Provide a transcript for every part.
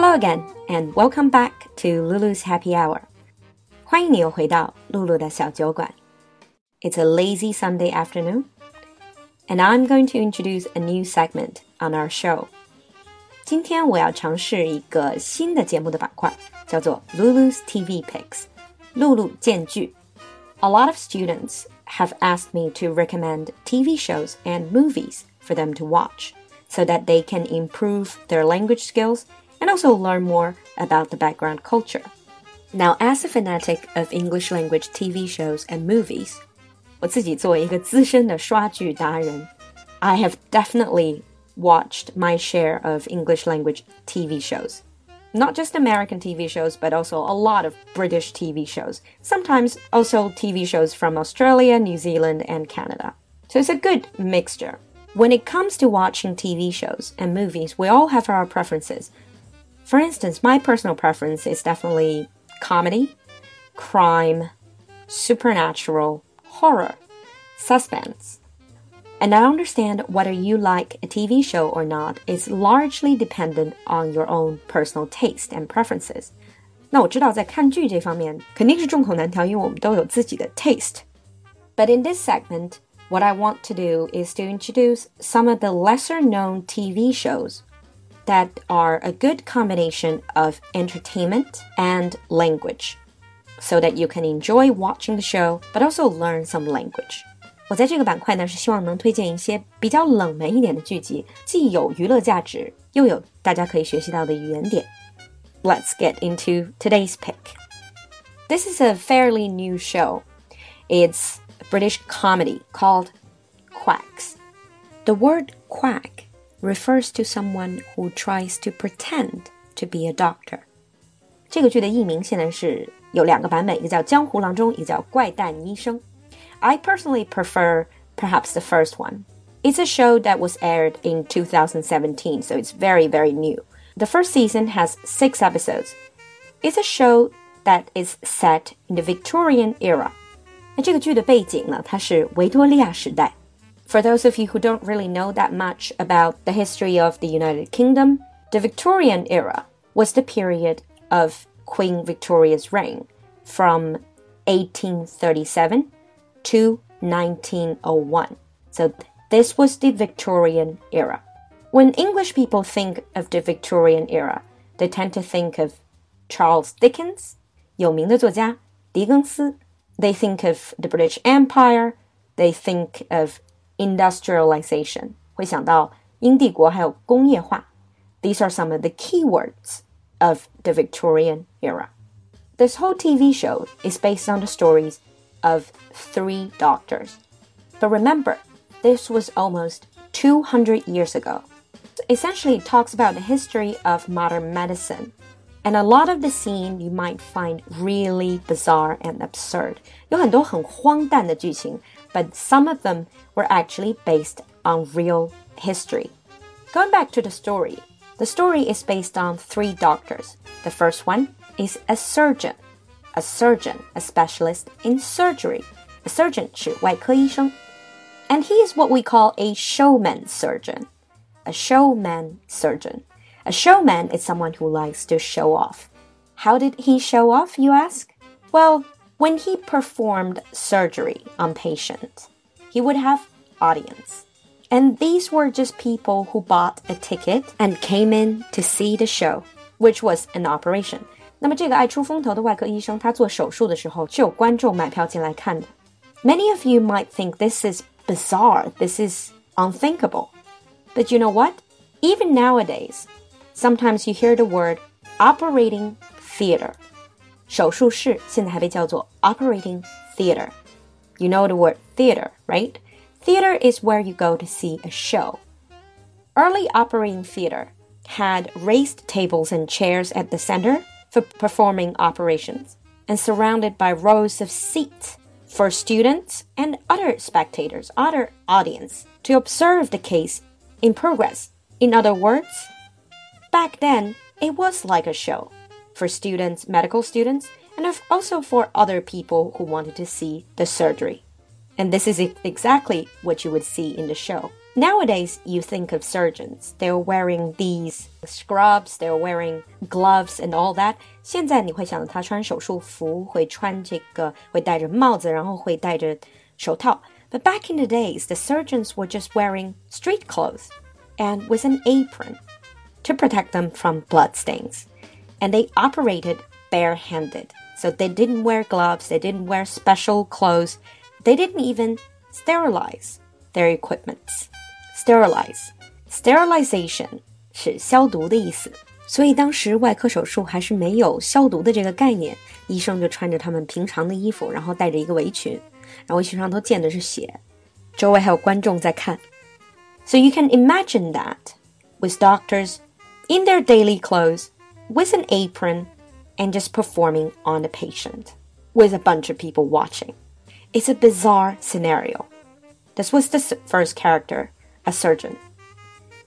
Hello again, and welcome back to Lulu's Happy Hour. 欢迎你又回到露露的小酒馆。It's a lazy Sunday afternoon, and I'm going to introduce a new segment on our show. 今天我要尝试一个新的节目的板块，叫做 Lulu's TV Picks，露露见剧。A lot of students have asked me to recommend TV shows and movies for them to watch so that they can improve their language skills and also learn more about the background culture. Now, as a fanatic of English language TV shows and movies, 我自己作为一个资深的刷剧达人, I have definitely watched my share of English language TV shows. Not just American TV shows, but also a lot of British TV shows. Sometimes also TV shows from Australia, New Zealand, and Canada. So it's a good mixture. When it comes to watching TV shows and movies, we all have our preferences. For instance, my personal preference is definitely comedy, crime, supernatural, horror, suspense. And I understand whether you like a TV show or not is largely dependent on your own personal taste and preferences. 那我知道在看剧这方面肯定是众口难调，因为我们都有自己的 taste. But in this segment, what I want to do is to introduce some of the lesser known TV shows that are a good combination of entertainment and language so that you can enjoy watching the show but also learn some language. 我在这个板块呢，是希望能推荐一些比较冷门一点的剧集，既有娱乐价值，又有大家可以学习到的语言点。Let's get into today's pick. This is a fairly new show. It's a British comedy called Quacks. The word quack refers to someone who tries to pretend to be a doctor. 这个剧的译名现在是有两个版本，一个叫《江湖郎中》，一个叫《怪诞医生》。I personally prefer perhaps the first one. It's a show that was aired in 2017, so it's very, very new. The first season has six episodes. It's a show that is set in the Victorian era. 那这个剧的背景呢，它是维多利亚时代。 For those of you who don't really know that much about the history of the United Kingdom, the Victorian era was the period of Queen Victoria's reign from 1837 to 1901. So this was the Victorian era. When English people think of the Victorian era, they tend to think of Charles Dickens, 有名的作家狄更斯. They think of the British Empire. They think of industrialization. 会想到英帝国还有工业化. These are some of the key words of the Victorian era. This whole TV show is based on the stories of three doctors. But remember, this was almost 200 years ago. Essentially, it talks about the history of modern medicine. And a lot of the scene you might find really bizarre and absurd. 有很多很荒诞的剧情, but some of them were actually based on real history. Going back to the story, the story is based on three doctors. The first one is a surgeon a surgeon, a specialist in surgery. A surgeon 是外科医生. And he is what we call a showman surgeon. A showman surgeon. A showman is someone who likes to show off. How did he show off, you ask? Well, when he performed surgery on patients, he would have audience. And these were just people who bought a ticket and came in to see the show, which was an operation. 那么这个爱出风头的外科医生，他做手术的时候是有观众买票进来看的。Many of you might think this is bizarre, this is unthinkable. But you know what? Even nowadays, sometimes you hear the word operating theater. 手术室现在还被叫做 operating theater. You know the word theater, right? Theater is where you go to see a show. Early operating theater had raised tables and chairs at the center for performing operations and surrounded by rows of seats for students and other spectators, other audience, to observe the case in progress. In other words, back then it was like a show for students, medical students, and also for other people who wanted to see the surgery. And this is exactly what you would see in the show. Nowadays, you think of surgeons. They're wearing these scrubs, they're wearing gloves and all that. 现在你会想到他穿手术服，会穿这个，会戴着帽子，然后会戴着手套。But back in the days, the surgeons were just wearing street clothes and with an apron to protect them from blood stains. And they operated barehanded. So they didn't wear gloves, they didn't wear special clothes, they didn't even sterilize their equipments sterilize. Sterilization 是消毒的意思，所以当时外科手术还是没有消毒的这个概念，医生就穿着他们平常的衣服，然后戴着一个围裙，然后围裙上都溅的是血，周围还有观众在看。So you can imagine that with doctors in their daily clothes, with an apron, and just performing on the patient, with a bunch of people watching. It's a bizarre scenario. This was the first character, a surgeon.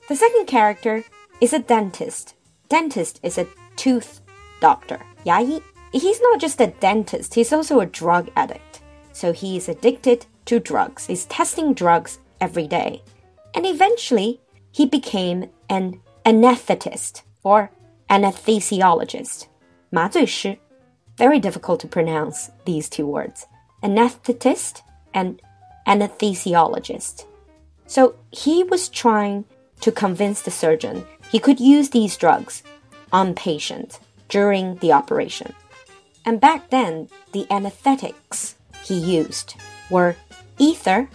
The second character is a dentist. Dentist is a tooth doctor. 牙医. He's not just a dentist, he's also a drug addict. So he is addicted to drugs. He's testing drugs every day. And eventually, he became an anesthetist or anesthesiologist. 麻醉师. Very difficult to pronounce these two words. Anesthetist and anesthesiologist. So he was trying to convince the surgeon he could use these drugs on patient during the operation. And back then, the anesthetics he used were ether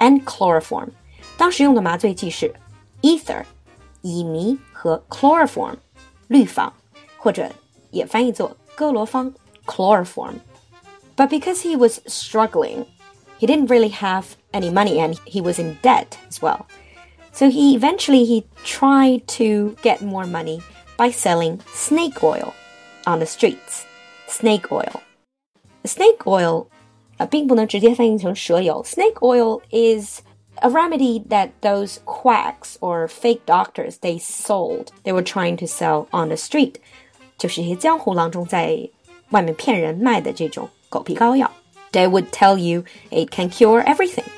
and chloroform. 当时用的麻醉剂是 ether 乙醚和 chloroform 氯仿，或者也翻译作哥罗芳 chloroform. But because he was struggling he didn't really have any money and he was in debt as well. So he eventually he tried to get more money by selling snake oil on the streets. Snake oil. Snake oil uh, Snake oil is a remedy that those quacks or fake doctors they sold. They were trying to sell on the street. 就是一些江湖郎中在外面骗人卖的这种狗皮膏药。they would tell you it can cure everything.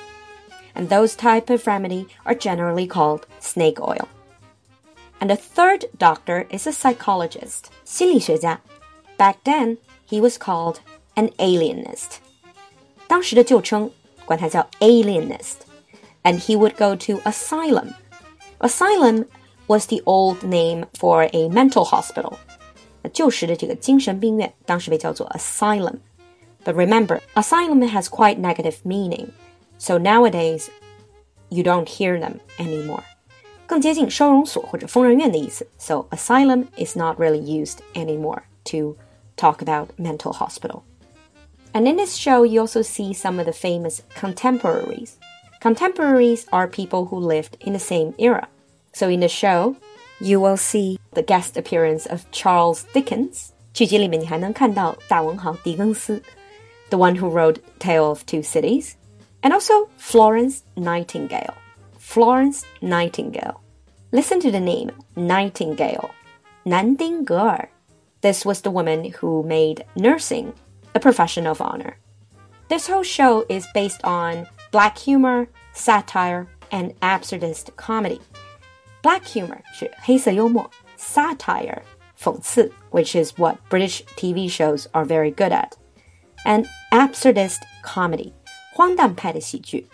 And those type of remedy are generally called snake oil. And the third doctor is a psychologist, 心理学家. Back then, he was called an alienist. 当时的旧称管他叫 alienist. And he would go to asylum. Asylum was the old name for a mental hospital. 旧时的这个精神病院当时被叫做 asylum。but remember, asylum has quite negative meaning, so nowadays you don't hear them anymore. 更接近收容所或者疯人院的意思. So asylum is not really used anymore to talk about mental hospital. And in this show, you also see some of the famous contemporaries. Contemporaries are people who lived in the same era. So in the show, you will see the guest appearance of Charles Dickens. 剧集里面你还能看到大文豪狄更斯 the one who wrote Tale of Two Cities, and also Florence Nightingale. Florence Nightingale. Listen to the name Nightingale. 南丁格尔. This was the woman who made nursing a profession of honor. This whole show is based on black humor, satire, and absurdist comedy. Black humor 是黑色幽默，satire 讽刺, which is what British TV shows are very good at and absurdist comedy, 荒诞派的喜剧.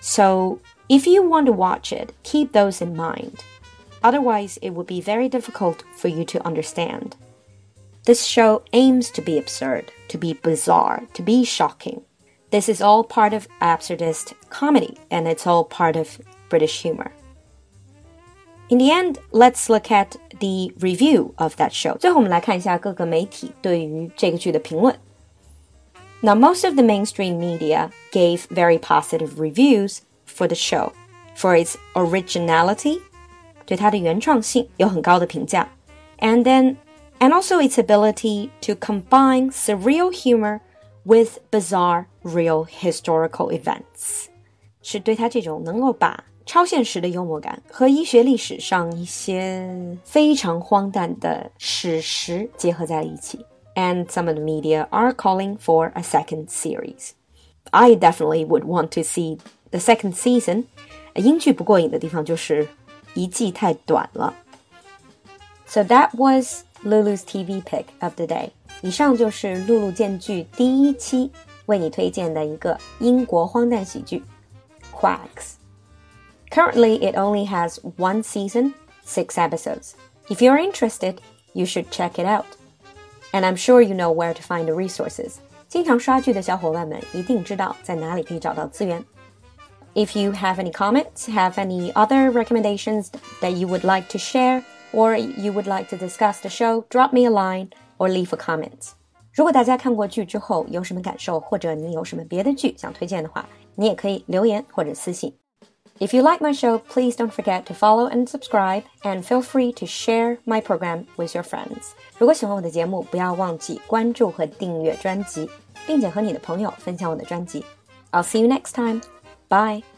So, if you want to watch it, keep those in mind. Otherwise, it would be very difficult for you to understand. This show aims to be absurd, to be bizarre, to be shocking. This is all part of absurdist comedy, and it's all part of British humor. In the end, let's look at the review of that show. 最后我们来看一下各个媒体对于这个剧的评论。now, most of the mainstream media gave very positive reviews for the show for its originality, 对它的原创性有很高的评价, and then and also its ability to combine surreal humor with bizarre real historical events，是对它这种能够把超现实的幽默感和医学历史上一些非常荒诞的史实结合在了一起。and some of the media are calling for a second series. I definitely would want to see the second season, 英剧不过瘾的地方就是一季太短了。So that was Lulu's TV pick of the day。以上就是露露见剧第一期 为你推荐的一个英国荒诞喜剧，Quacks。Currently, it only has one season, six episodes. If you're interested, you should check it out. And I'm sure you know where to find the resources. 经常刷剧的小伙伴们一定知道在哪里可以找到资源。If you have any comments, have any other recommendations that you would like to share, or you would like to discuss the show, drop me a line or leave a comment. 如果大家看过剧之后有什么感受，或者你有什么别的剧想推荐的话，你也可以留言或者私信。If you like my show, please don't forget to follow and subscribe, and feel free to share my program with your friends. 如果喜欢我的节目，不要忘记关注和订阅专辑，并且和你的朋友分享我的专辑。I'll see you next time. Bye.